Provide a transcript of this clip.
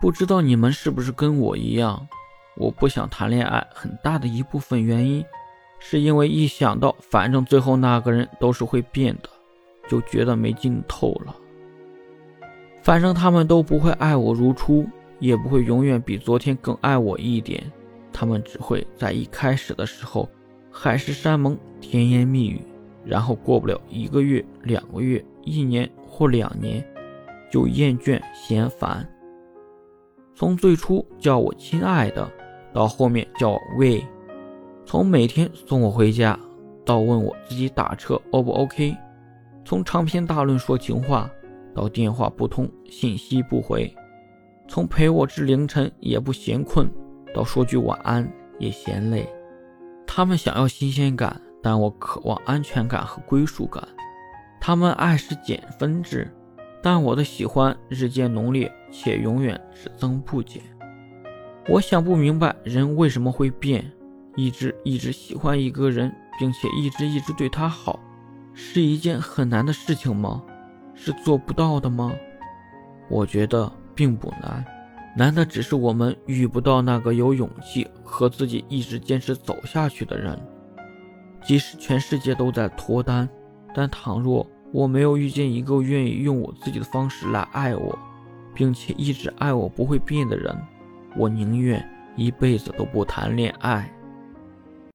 不知道你们是不是跟我一样，我不想谈恋爱，很大的一部分原因，是因为一想到反正最后那个人都是会变的，就觉得没劲透了。反正他们都不会爱我如初，也不会永远比昨天更爱我一点，他们只会在一开始的时候海誓山盟、甜言蜜语，然后过不了一个月、两个月、一年或两年，就厌倦嫌烦。从最初叫我亲爱的，到后面叫我喂；从每天送我回家，到问我自己打车 O 不 OK；从长篇大论说情话，到电话不通、信息不回；从陪我至凌晨也不嫌困，到说句晚安也嫌累。他们想要新鲜感，但我渴望安全感和归属感。他们爱是减分制。但我的喜欢日渐浓烈，且永远只增不减。我想不明白，人为什么会变？一直一直喜欢一个人，并且一直一直对他好，是一件很难的事情吗？是做不到的吗？我觉得并不难，难的只是我们遇不到那个有勇气和自己一直坚持走下去的人。即使全世界都在脱单，但倘若……我没有遇见一个愿意用我自己的方式来爱我，并且一直爱我不会变的人，我宁愿一辈子都不谈恋爱。